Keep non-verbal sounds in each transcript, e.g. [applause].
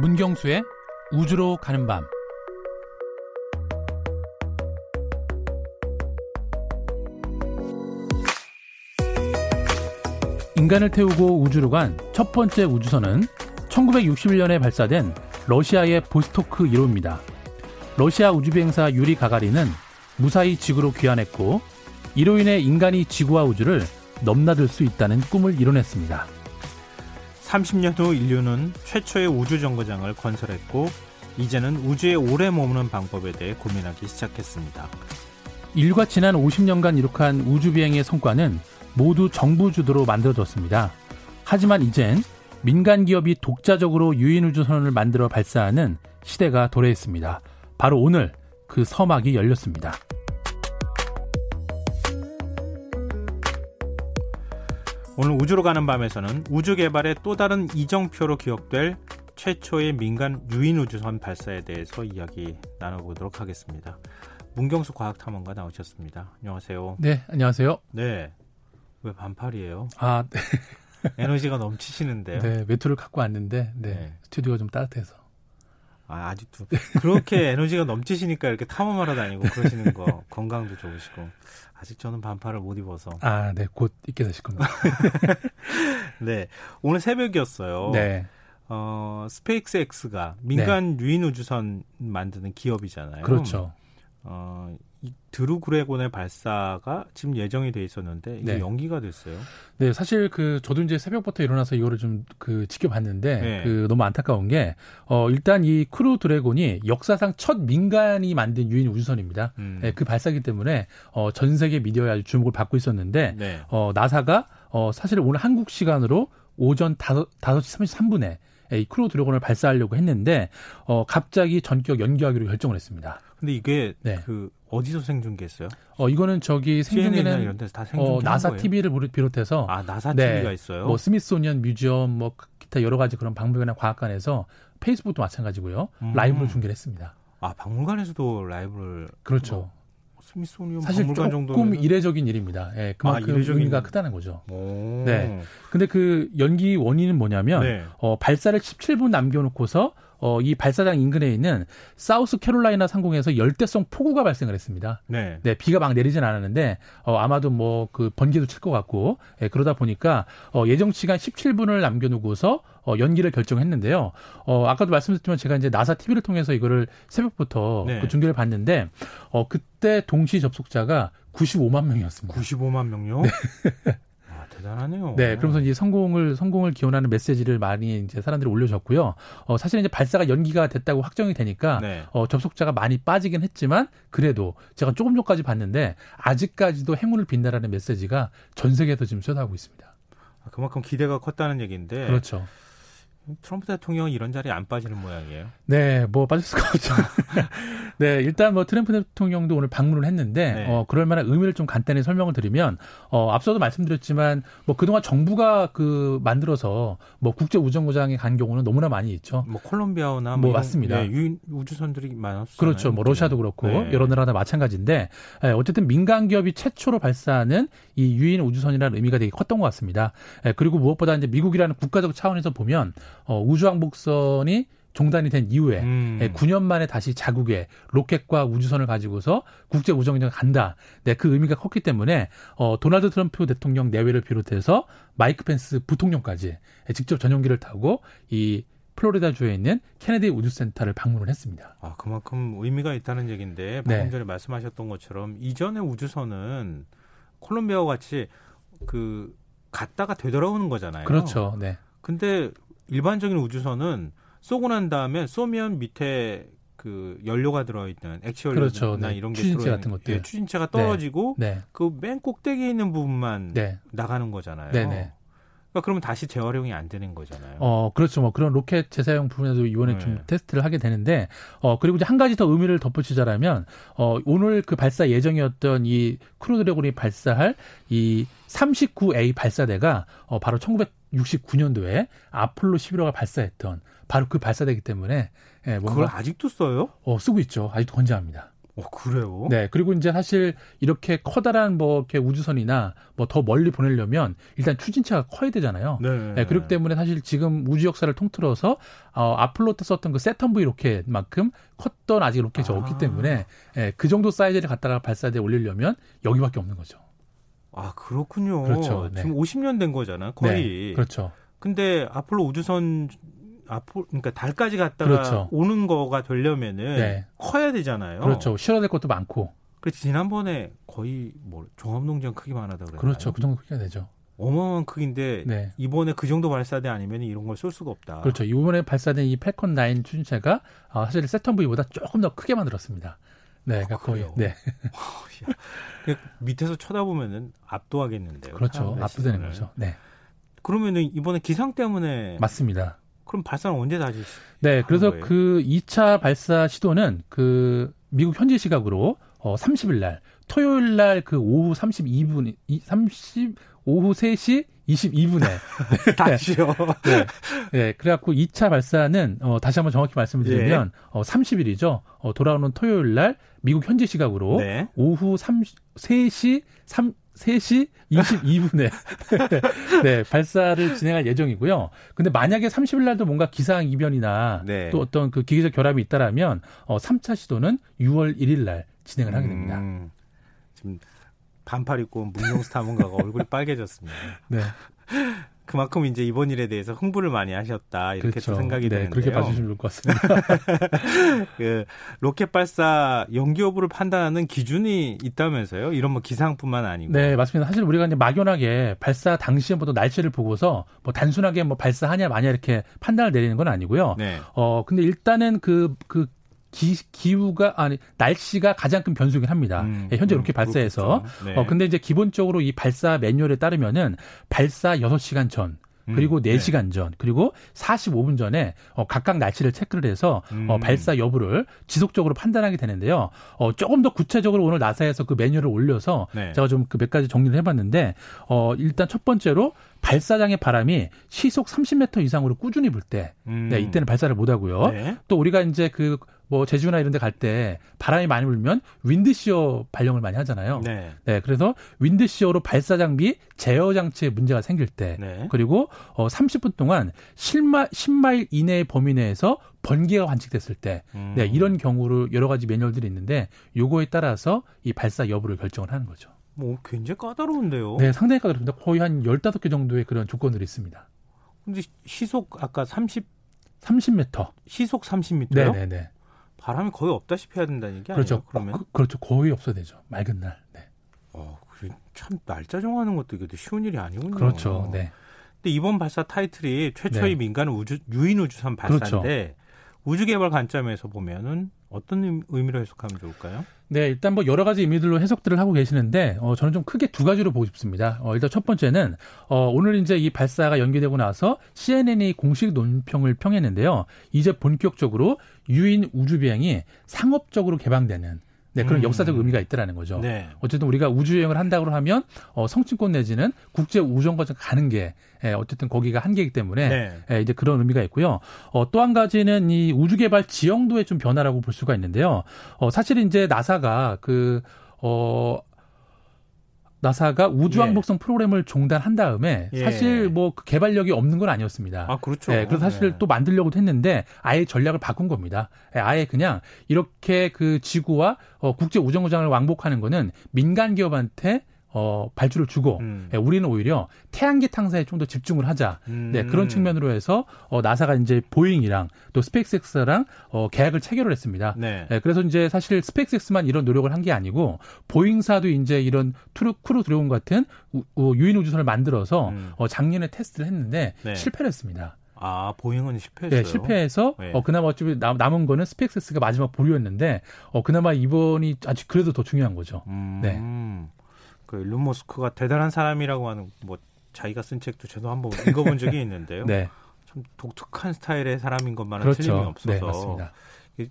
문경수의 우주로 가는 밤 인간을 태우고 우주로 간 첫 번째 우주선은 1961년에 발사된 러시아의 보스토크 1호입니다. 러시아 우주비행사 유리 가가린은 무사히 지구로 귀환했고 이로 인해 인간이 지구와 우주를 넘나들 수 있다는 꿈을 이뤄냈습니다. 30년 후 인류는 최초의 우주 정거장을 건설했고 이제는 우주에 오래 머무는 방법에 대해 고민하기 시작했습니다. 인류가 지난 50년간 이룩한 우주 비행의 성과는 모두 정부 주도로 만들어졌습니다. 하지만 이젠 민간 기업이 독자적으로 유인 우주선을 만들어 발사하는 시대가 도래했습니다. 바로 오늘 그 서막이 열렸습니다. 오늘 우주로 가는 밤에서는 우주 개발의 또 다른 이정표로 기억될 최초의 민간 유인 우주선 발사에 대해서 이야기 나눠보도록 하겠습니다. 문경수 과학탐험가 나오셨습니다. 안녕하세요. 네, 안녕하세요. 네. 왜 반팔이에요? 아, 네. 에너지가 넘치시는데요. 네, 외투를 갖고 왔는데, 네, 네. 스튜디오가 좀 따뜻해서. 아, 아직도 그렇게 [laughs] 에너지가 넘치시니까 이렇게 탐험하러 다니고 그러시는 거 [laughs] 건강도 좋으시고 아직 저는 반팔을 못 입어서 아, 네, 곧 입게 되실 겁니다. [laughs] 네 오늘 새벽이었어요. 네, 어 스페이스X가 민간 유인 우주선 만드는 기업이잖아요. 그렇죠. 어, 이 크루 드래곤의 발사가 지금 예정이 돼 있었는데 이게 네. 연기가 됐어요. 네, 사실 그 저도 이제 새벽부터 일어나서 이거를 좀 그 지켜봤는데 네. 그 너무 안타까운 게 어, 일단 이 크루 드래곤이 역사상 첫 민간이 만든 유인 우주선입니다. 음. 네, 그 발사기 때문에 어, 전 세계 미디어에 아주 주목을 받고 있었는데 네. 어, 나사가 어, 사실 오늘 한국 시간으로 오전 5, 5시 33분에 이 크루 드래곤을 발사하려고 했는데 어, 갑자기 전격 연기하기로 결정을 했습니다. 근데 이게 네. 그 어디서 생중계했어요? 어, 이거는 저기 생중계는 이런 데서 다 생중계 어, 나사 TV를 비롯해서 아 나사 네. TV가 있어요. 뭐 스미소니언 뮤지엄 뭐 기타 여러 가지 그런 박물관이나 과학관에서 페이스북도 마찬가지고요. 음. 라이브로 중계를 했습니다. 아 박물관에서도 라이브를 그렇죠. 뭐, 스미소니언 사실 박물관 조금 정도면 이례적인 일입니다. 예, 그만큼 아, 이례적인 의미가 일. 크다는 거죠. 오. 네. 근데 그 연기 원인은 뭐냐면 네. 어, 발사를 17분 남겨놓고서 어, 이 발사장 인근에 있는 사우스 캐롤라이나 상공에서 열대성 폭우가 발생을 했습니다. 네. 네, 비가 막 내리진 않았는데 어, 아마도 뭐 그 번개도 칠 것 같고 예, 그러다 보니까 어, 예정 시간 17분을 남겨놓고서 어, 연기를 결정했는데요. 어, 아까도 말씀드렸지만 제가 이제 나사 TV를 통해서 이거를 새벽부터 네. 그 중계를 봤는데 어, 그때 동시 접속자가 95만 명이었습니다. 95만 명요? [laughs] 아, 대단하네요. 네, 그러면서 이제 성공을 성공을 기원하는 메시지를 많이 이제 사람들이 올려줬고요. 어, 사실 이제 발사가 연기가 됐다고 확정이 되니까 네. 어, 접속자가 많이 빠지긴 했지만 그래도 제가 조금 전까지 봤는데 아직까지도 행운을 빈다라는 메시지가 전 세계에서 지금 쏟아오고 있습니다. 아, 그만큼 기대가 컸다는 얘기인데 그렇죠. 트럼프 대통령은 이런 자리에 안 빠지는 모양이에요. 네, 뭐 빠질 수가 없죠. [laughs] 네, 일단 뭐 트럼프 대통령도 오늘 방문을 했는데 네. 어 그럴 만한 의미를 좀 간단히 설명을 드리면 어 앞서도 말씀드렸지만 뭐 그동안 정부가 그 만들어서 뭐 국제 우정거장에 간 경우는 너무나 많이 있죠. 뭐 콜롬비아나 뭐 이런, 맞습니다. 네, 유인 우주선들이 많았어요. 그렇죠. 뭐 러시아도 그렇고 네. 여러 나라나 마찬가지인데 에, 어쨌든 민간 기업이 최초로 발사하는 이 유인 우주선이라는 의미가 되게 컸던 것 같습니다. 에, 그리고 무엇보다 이제 미국이라는 국가적 차원에서 보면 어, 우주왕복선이 중단이 된 이후에 음. 예, 9년 만에 다시 자국에 로켓과 우주선을 가지고서 국제 우주정거장에 간다. 네, 그 의미가 컸기 때문에 어, 도널드 트럼프 대통령 내외를 비롯해서 마이크 펜스 부통령까지 예, 직접 전용기를 타고 이 플로리다 주에 있는 케네디 우주센터를 방문을 했습니다. 아, 그만큼 의미가 있다는 얘기인데 방금 네. 전에 말씀하셨던 것처럼 이전의 우주선은 콜롬비아와 같이 그 갔다가 되돌아오는 거잖아요. 그렇죠. 네. 근데 일반적인 우주선은 쏘고 난 다음에 쏘면 밑에 그 연료가 들어있는 액시얼이나 그렇죠. 네. 이런 게 추진체 들어있는- 같은 것들. 예, 추진체가 떨어지고 네. 그맨 꼭대기에 있는 부분만 네. 나가는 거잖아요. 네네. 그러니까 그러면 다시 재활용이 안 되는 거잖아요. 어, 그렇죠. 뭐 그런 로켓 재사용 부분에도 이번에 네. 좀 테스트를 하게 되는데, 어, 그리고 이제 한 가지 더 의미를 덧붙이자라면, 어, 오늘 그 발사 예정이었던 이 크루 드래곤이 발사할 이 39A 발사대가, 어, 바로 1969년도에 아폴로 11호가 발사했던 바로 그 발사대이기 때문에, 예, 그걸 뭔가, 아직도 써요? 어, 쓰고 있죠. 아직도 건재합니다. 어, 그래요? 네. 그리고 이제 사실 이렇게 커다란 뭐 이렇게 우주선이나 뭐 더 멀리 보내려면 일단 추진체가 커야 되잖아요. 네. 네. 그렇기 때문에 사실 지금 우주 역사를 통틀어서 어, 아폴로 때 썼던 그 Saturn V 로켓만큼 컸던 아직 로켓이 아. 없기 때문에 예, 그 정도 사이즈를 갖다가 발사대에 올리려면 여기밖에 없는 거죠. 아, 그렇군요. 그렇죠. 네. 지금 50년 된 거잖아, 거의. 네. 그렇죠. 근데 아폴로 우주선 앞으로 그러니까 달까지 갔다가 그렇죠. 오는 거가 되려면은 네. 커야 되잖아요. 그렇죠. 실어야 될 것도 많고. 그래서 지난번에 거의 뭐 종합운동장 크기만 하다 그래요. 그렇죠. 그 정도 크기가 되죠. 어마어마한 크기인데 네. 이번에 그 정도 발사대 아니면 이런 걸 쏠 수가 없다. 그렇죠. 이번에 발사된 이 펠컨 9 추진체가 어, 사실 세턴 V보다 조금 더 크게 만들었습니다. 네, 그러니까 거의 네. 그 밑에서 쳐다보면은 압도하겠는데요. 그렇죠. 압도되는 거죠. 네. 그러면은 이번에 기상 때문에 맞습니다. 그럼 발사는 언제 다시? 네, 그래서 거예요? 그 2차 발사 시도는 그 미국 현지 시각으로 어 30일 날 토요일 날 그 오후 32분 30 오후 3시 22분에 [laughs] 다시요. 네. 네. 그래갖고 2차 발사는 어 다시 한번 정확히 말씀을 드리면 예. 어 30일이죠. 어 돌아오는 토요일 날 미국 현지 시각으로 네. 오후 3 3시 3 3시 22분에 네, 발사를 진행할 예정이고요. 근데 만약에 30일 날도 뭔가 기상 이변이나 네. 또 어떤 그 기계적 결함이 있다라면 어 3차 시도는 6월 1일 날 진행을 하게 됩니다. 음, 지금 반팔 입고 문용수 탐험가가 얼굴이 [laughs] 빨개졌습니다. 네. 그만큼 이제 이번 일에 대해서 흥분을 많이 하셨다 이렇게 그렇죠. 생각이 네, 되는데요. 그렇게 봐주시면 좋을 것 같습니다. [laughs] 그 로켓 발사 연기 여부를 판단하는 기준이 있다면서요? 이런 뭐 기상뿐만 아니고. 네, 맞습니다. 사실 우리가 이제 막연하게 발사 당시에 보통 날씨를 보고서 뭐 단순하게 뭐 발사하냐 마냐 이렇게 판단을 내리는 건 아니고요. 네. 어 근데 일단은 그그 그 기, 후가 아니 날씨가 가장 큰 변수긴 합니다. 음, 예, 현재 이렇게 음, 발사해서 네. 어 근데 이제 기본적으로 이 발사 매뉴얼에 따르면은 발사 6시간 전 음, 그리고 음, 4시간 네. 전, 그리고 45분 전에 어, 각각 날씨를 체크를 해서 어, 음. 어, 발사 여부를 지속적으로 판단하게 되는데요. 어, 조금 더 구체적으로 오늘 나사에서 그 매뉴얼을 올려서 네. 제가 좀 그 몇 가지 정리를 해봤는데 어, 일단 첫 번째로 발사장의 바람이 시속 30m 이상으로 꾸준히 불 때, 음. 네, 이때는 발사를 못 하고요. 네. 또 우리가 이제 그 뭐 제주나 이런 데 갈 때 바람이 많이 불면 윈드시어 발령을 많이 하잖아요. 네. 네 그래서 윈드시어로 발사 장비 제어 장치에 문제가 생길 때 네. 그리고 어 30분 동안 10마, 10마일 이내의 범위 내에서 번개가 관측됐을 때 음. 네, 이런 경우로 여러 가지 매뉴얼들이 있는데 요거에 따라서 이 발사 여부를 결정을 하는 거죠. 뭐 굉장히 까다로운데요. 네, 상당히 까다롭습니다. 거의 한 15개 정도의 그런 조건들이 있습니다. 근데 시속 아까 30 30m. 시속 30m요? 네, 네, 네. 바람이 거의 없다시피 해야 된다는 얘기 그렇죠. 아니에요? 그러면 그, 그렇죠. 거의 없어야 되죠. 맑은 날. 네. 어, 참 날짜 정하는 것도 이게 쉬운 일이 아니군요. 그렇죠. 네. 근데 이번 발사 타이틀이 최초의 네. 민간 우주 유인 우주선 발사인데 그렇죠. 우주 개발 관점에서 보면은 어떤 의미로 해석하면 좋을까요? 네, 일단 뭐 여러 가지 의미들로 해석들을 하고 계시는데 어, 저는 좀 크게 두 가지로 보고 싶습니다. 어, 일단 첫 번째는 어, 오늘 이제 이 발사가 연기되고 나서 CNN이 공식 논평을 평했는데요. 이제 본격적으로 유인 우주 비행이 상업적으로 개방되는 네, 그런 음. 역사적 의미가 있다라는 거죠. 네. 어쨌든 우리가 우주 여행을 한다고 하면 어, 성층권 내지는 국제 우정거장 가는 게 예, 어쨌든 거기가 한계이기 때문에 네. 예, 이제 그런 의미가 있고요. 어, 또 한 가지는 이 우주 개발 지형도의 좀 변화라고 볼 수가 있는데요. 어, 사실 이제 나사가 그 어, 나사가 우주왕복선 예. 프로그램을 중단한 다음에 예. 사실 뭐 그 개발력이 없는 건 아니었습니다. 아 그렇죠. 예, 그래서 사실 네. 또 만들려고도 했는데 아예 전략을 바꾼 겁니다. 예, 아예 그냥 이렇게 그 지구와 어, 국제 우주정거장을 왕복하는 거는 민간 기업한테 어, 발주를 주고 음. 예, 우리는 오히려 태양계 탐사에 좀 더 집중을 하자. 음. 네, 그런 측면으로 해서 어, 나사가 이제 보잉이랑 또 스페이스X랑 어, 계약을 체결을 했습니다. 네. 네, 그래서 이제 사실 스페이스X만 이런 노력을 한 게 아니고 보잉사도 이제 이런 트루 크루 드래곤 같은 우, 우, 유인 우주선을 만들어서 음. 어, 작년에 테스트를 했는데 네. 실패를 했습니다. 아, 보잉은 실패했어요. 네, 실패해서 네. 어 그나마 어차피 남, 남은 거는 스페이스X가 마지막 보루였는데 어 그나마 이번이 아주 그래도 더 중요한 거죠. 음. 네. 그 일론 머스크가 대단한 사람이라고 하는 뭐 자기가 쓴 책도 저도 한번 읽어본 적이 있는데요. [laughs] 네. 참 독특한 스타일의 사람인 것만은 그렇죠. 틀림이 없어서. 네.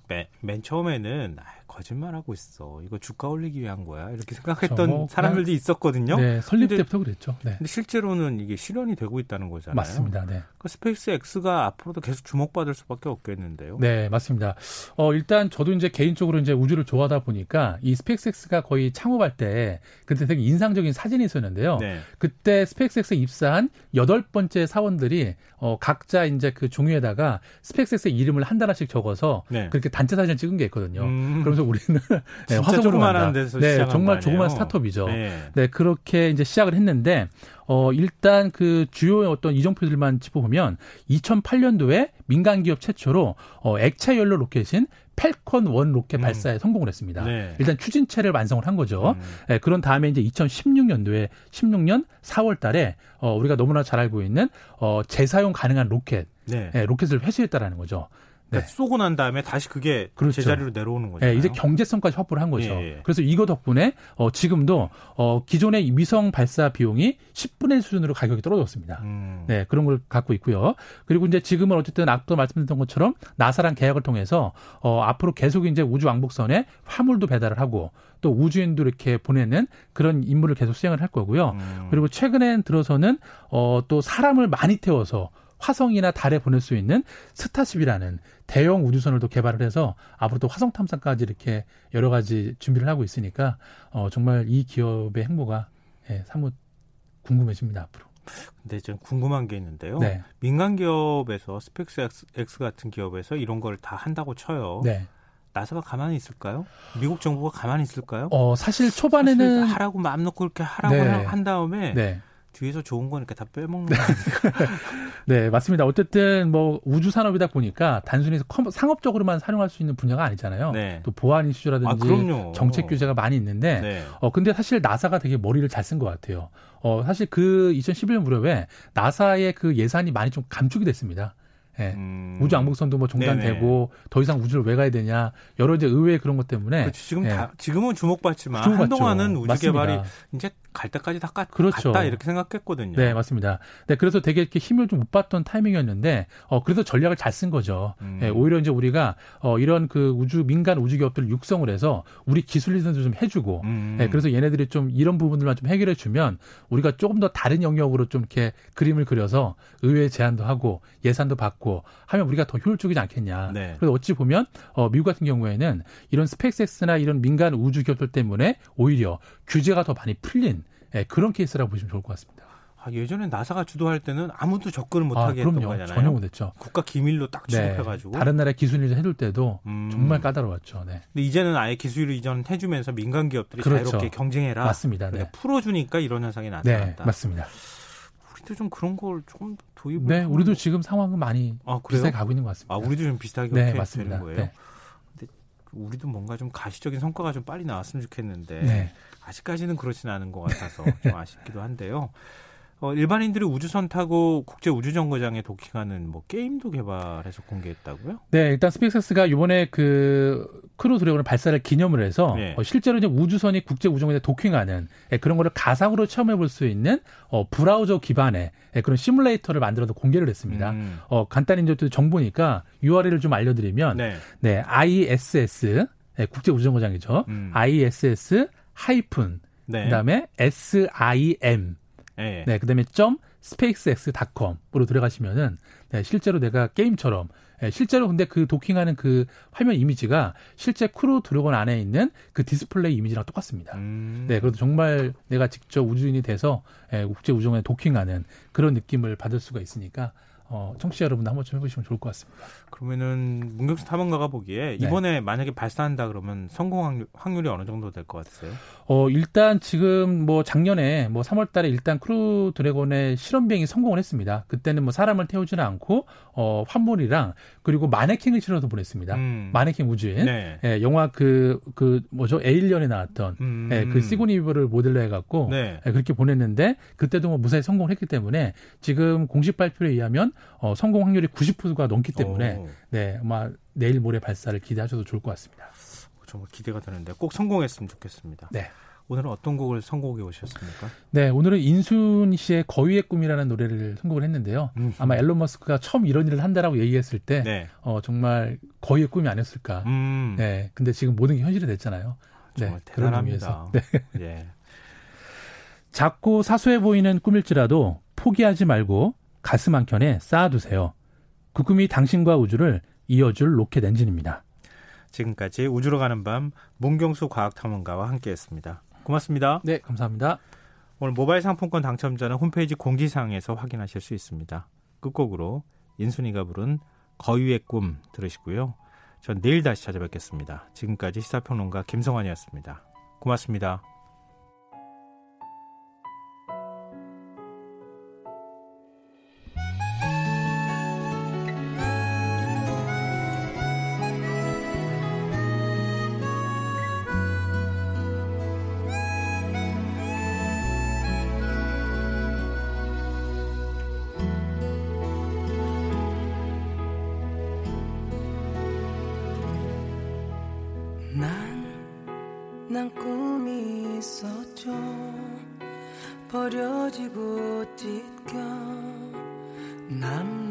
맨, 맨 처음에는 아, 거짓말하고 있어. 이거 주가 올리기 위한 거야. 이렇게 생각했던 뭐 사람들도 있었거든요. 네, 설립 근데, 때부터 그랬죠. 네. 근데 실제로는 이게 실현이 되고 있다는 거잖아요. 맞습니다. 네. 그 스페이스X가 앞으로도 계속 주목받을 수밖에 없겠는데요. 네, 맞습니다. 어, 일단 저도 이제 개인적으로 이제 우주를 좋아하다 보니까 이 스페이스X가 거의 창업할 때 그때 되게 인상적인 사진이 있었는데요. 네. 그때 스페이스X 입사한 여덟 번째 사원들이 어, 각자 이제 그 종이에다가 스페이스X의 이름을 한 단어씩 적어서 네. 그렇게 단체 사진을 찍은 게 있거든요. 음. 그러면서 우리는 [laughs] 네, 화성으로 만한 데서 네, 정말 조그만 스타트업이죠. 네. 네, 그렇게 이제 시작을 했는데 어, 일단 그 주요 어떤 이정표들만 짚어보면 2008년도에 민간 기업 최초로 어, 액체 연료 로켓인 Falcon One 로켓 음. 발사에 성공을 했습니다. 네. 일단 추진체를 완성을 한 거죠. 음. 네, 그런 다음에 이제 2016년도에 16년 4월 달에 어, 우리가 너무나 잘 알고 있는 어, 재사용 가능한 로켓, 네. 네, 로켓을 회수했다라는 거죠. 그러니까 네. 쏘고 난 다음에 다시 그게 그렇죠. 제자리로 내려오는 거죠. 네, 이제 경제성까지 확보를 한 거죠. 예, 예. 그래서 이거 덕분에 어, 지금도 어, 기존의 위성 발사 비용이 10분의 1 수준으로 가격이 떨어졌습니다. 음. 네, 그런 걸 갖고 있고요. 그리고 이제 지금은 어쨌든 아까 말씀드렸던 것처럼 나사랑 계약을 통해서 어, 앞으로 계속 이제 우주 왕복선에 화물도 배달을 하고 또 우주인도 이렇게 보내는 그런 임무를 계속 수행을 할 거고요. 음. 그리고 최근에 들어서는 어, 또 사람을 많이 태워서 화성이나 달에 보낼 수 있는 스타쉽이라는 대형 우주선을 또 개발을 해서 앞으로 또 화성 탐사까지 이렇게 여러 가지 준비를 하고 있으니까 어, 정말 이 기업의 행보가 예, 사뭇 궁금해집니다 앞으로. 근데 좀 궁금한 게 있는데요. 네. 민간 기업에서 스펙스 X 같은 기업에서 이런 걸 다 한다고 쳐요. 네. 나사가 가만히 있을까요? 미국 정부가 가만히 있을까요? 어, 사실 초반에는 사실 하라고 마음 놓고 이렇게 하라고 네. 한 다음에 네. 뒤에서 좋은 거니까 다 빼먹는 네. 거아닙니까? [laughs] 네, 맞습니다. 어쨌든 뭐 우주 산업이다 보니까 단순히 상업적으로만 사용할 수 있는 분야가 아니잖아요. 네. 또 보안 이슈라든지 아, 정책 규제가 많이 있는데 네. 어 근데 사실 나사가 되게 머리를 잘 쓴 것 같아요. 어 사실 그 2011년 무렵에 나사의 그 예산이 많이 좀 감축이 됐습니다. 예. 음. 우주 왕복선도 뭐 종단되고 네네. 더 이상 우주를 왜 가야 되냐 여러 이제 의외의 그런 것 때문에 그렇죠. 지금 예. 다 지금은 주목받지만 주목받죠. 한동안은 우주 맞습니다. 개발이 이제 갈 때까지 다 깠, 그렇죠. 갔다 이렇게 생각했거든요. 네 맞습니다. 네 그래서 되게 이렇게 힘을 좀 못 받던 타이밍이었는데 어 그래도 전략을 잘 쓴 거죠. 음. 예, 오히려 이제 우리가 어 이런 그 우주 민간 우주 기업들을 육성을 해서 우리 기술 라이센스도 좀 해주고 음. 예, 그래서 얘네들이 좀 이런 부분들만 좀 해결해 주면 우리가 조금 더 다른 영역으로 좀 이렇게 그림을 그려서 의회 제안도 하고 예산도 받고 하면 우리가 더 효율적이지 않겠냐. 네. 그래서 어찌 보면 어, 미국 같은 경우에는 이런 스페이스X나 이런 민간 우주 기업들 때문에 오히려 규제가 더 많이 풀린 예, 그런 케이스라고 보시면 좋을 것 같습니다. 아, 예전에 나사가 주도할 때는 아무도 접근을 못하게 아, 했던 거잖아요. 전혀 못했죠. 국가 기밀로 딱 취급해가지고 네, 다른 나라 기술을 해줄 때도 음. 정말 까다로웠죠. 네. 근데 이제는 아예 기술을 이전해주면서 민간 기업들이 그렇죠. 자유롭게 경쟁해라. 맞습니다. 네. 풀어주니까 이런 현상이 나타났다. 네, 맞습니다. 우리도 좀 그런 걸 조금 도입을. 네, 우리도 지금 상황은 많이 아, 비슷하게 가고 있는 것 같습니다. 아, 우리도 좀 비슷하게 네, 맞습니다. 되는 거예요. 네. 근데 우리도 뭔가 좀 가시적인 성과가 좀 빨리 나왔으면 좋겠는데 네. 아직까지는 그렇지는 않은 것 같아서 좀 [laughs] 아쉽기도 한데요. 어, 일반인들이 우주선 타고 국제 우주정거장에 도킹하는 뭐 게임도 개발해서 공개했다고요? 네, 일단 스페이스X가 이번에 그 크루 드래곤을 발사를 기념을 해서 네. 어, 실제로 이제 우주선이 국제 우주정거장에 도킹하는 예, 그런 거를 가상으로 체험해 볼 수 있는 어, 브라우저 기반의 예, 그런 시뮬레이터를 만들어서 공개를 했습니다. 음. 어, 간단히 이제 정보니까 URL을 좀 알려드리면 네, 네 ISS 예, 국제 우주정거장이죠. 음. ISS 하이픈 네. 그다음에 SIM 네. 네, 그다음에 점 spacex.com으로 들어가시면은 네, 실제로 내가 게임처럼 네, 실제로 근데 그 도킹하는 그 화면 이미지가 실제 크루 드래곤 안에 있는 그 디스플레이 이미지랑 똑같습니다. 음. 네, 그래도 정말 내가 직접 우주인이 돼서 예, 국제 우정에 도킹하는 그런 느낌을 받을 수가 있으니까 어, 청취자 여러분도 한번 좀 해보시면 좋을 것 같습니다. 그러면은 문경수 탐험가가 보기에 네. 이번에 네. 만약에 발사한다 그러면 성공 확률, 확률이 어느 정도 될 것 같으세요? 어, 일단 지금 뭐 작년에 뭐 3월 달에 일단 크루 드래곤의 실험 비행이 성공을 했습니다. 그때는 뭐 사람을 태우지는 않고 어, 화물이랑 그리고 마네킹을 실어서 보냈습니다. 음. 마네킹 우주인. 네. 예, 영화 그, 그 뭐죠? 에일리언에 나왔던 음. 예, 그 시고니 위버를 모델로 해 갖고 네. 예, 그렇게 보냈는데 그때도 뭐 무사히 성공을 했기 때문에 지금 공식 발표에 의하면 어, 성공 확률이 90%가 넘기 때문에 오. 네, 아마 내일 모레 발사를 기대하셔도 좋을 것 같습니다. 정말 기대가 되는데 꼭 성공했으면 좋겠습니다. 네. 오늘은 어떤 곡을 선곡해 오셨습니까? 네, 오늘은 인순 씨의 거위의 꿈이라는 노래를 선곡을 했는데요. 음. 아마 앨런 머스크가 처음 이런 일을 한다라고 얘기했을 때, 네. 어, 정말 거위의 꿈이 아니었을까. 음. 네, 근데 지금 모든 게 현실이 됐잖아요. 정말 네, 대단합니다. 네. 예. [laughs] 작고 사소해 보이는 꿈일지라도 포기하지 말고 가슴 한켠에 쌓아두세요. 그 꿈이 당신과 우주를 이어줄 로켓 엔진입니다. 지금까지 우주로 가는 밤 문경수 과학탐험가와 함께했습니다. 고맙습니다. 네, 감사합니다. 오늘 모바일 상품권 당첨자는 홈페이지 공지사항에서 확인하실 수 있습니다. 끝곡으로 인순이가 부른 거위의 꿈 들으시고요. 전 내일 다시 찾아뵙겠습니다. 지금까지 시사평론가 김성환이었습니다. 고맙습니다. 난, 난 꿈이 있었죠. 버려지고 찢겨. 남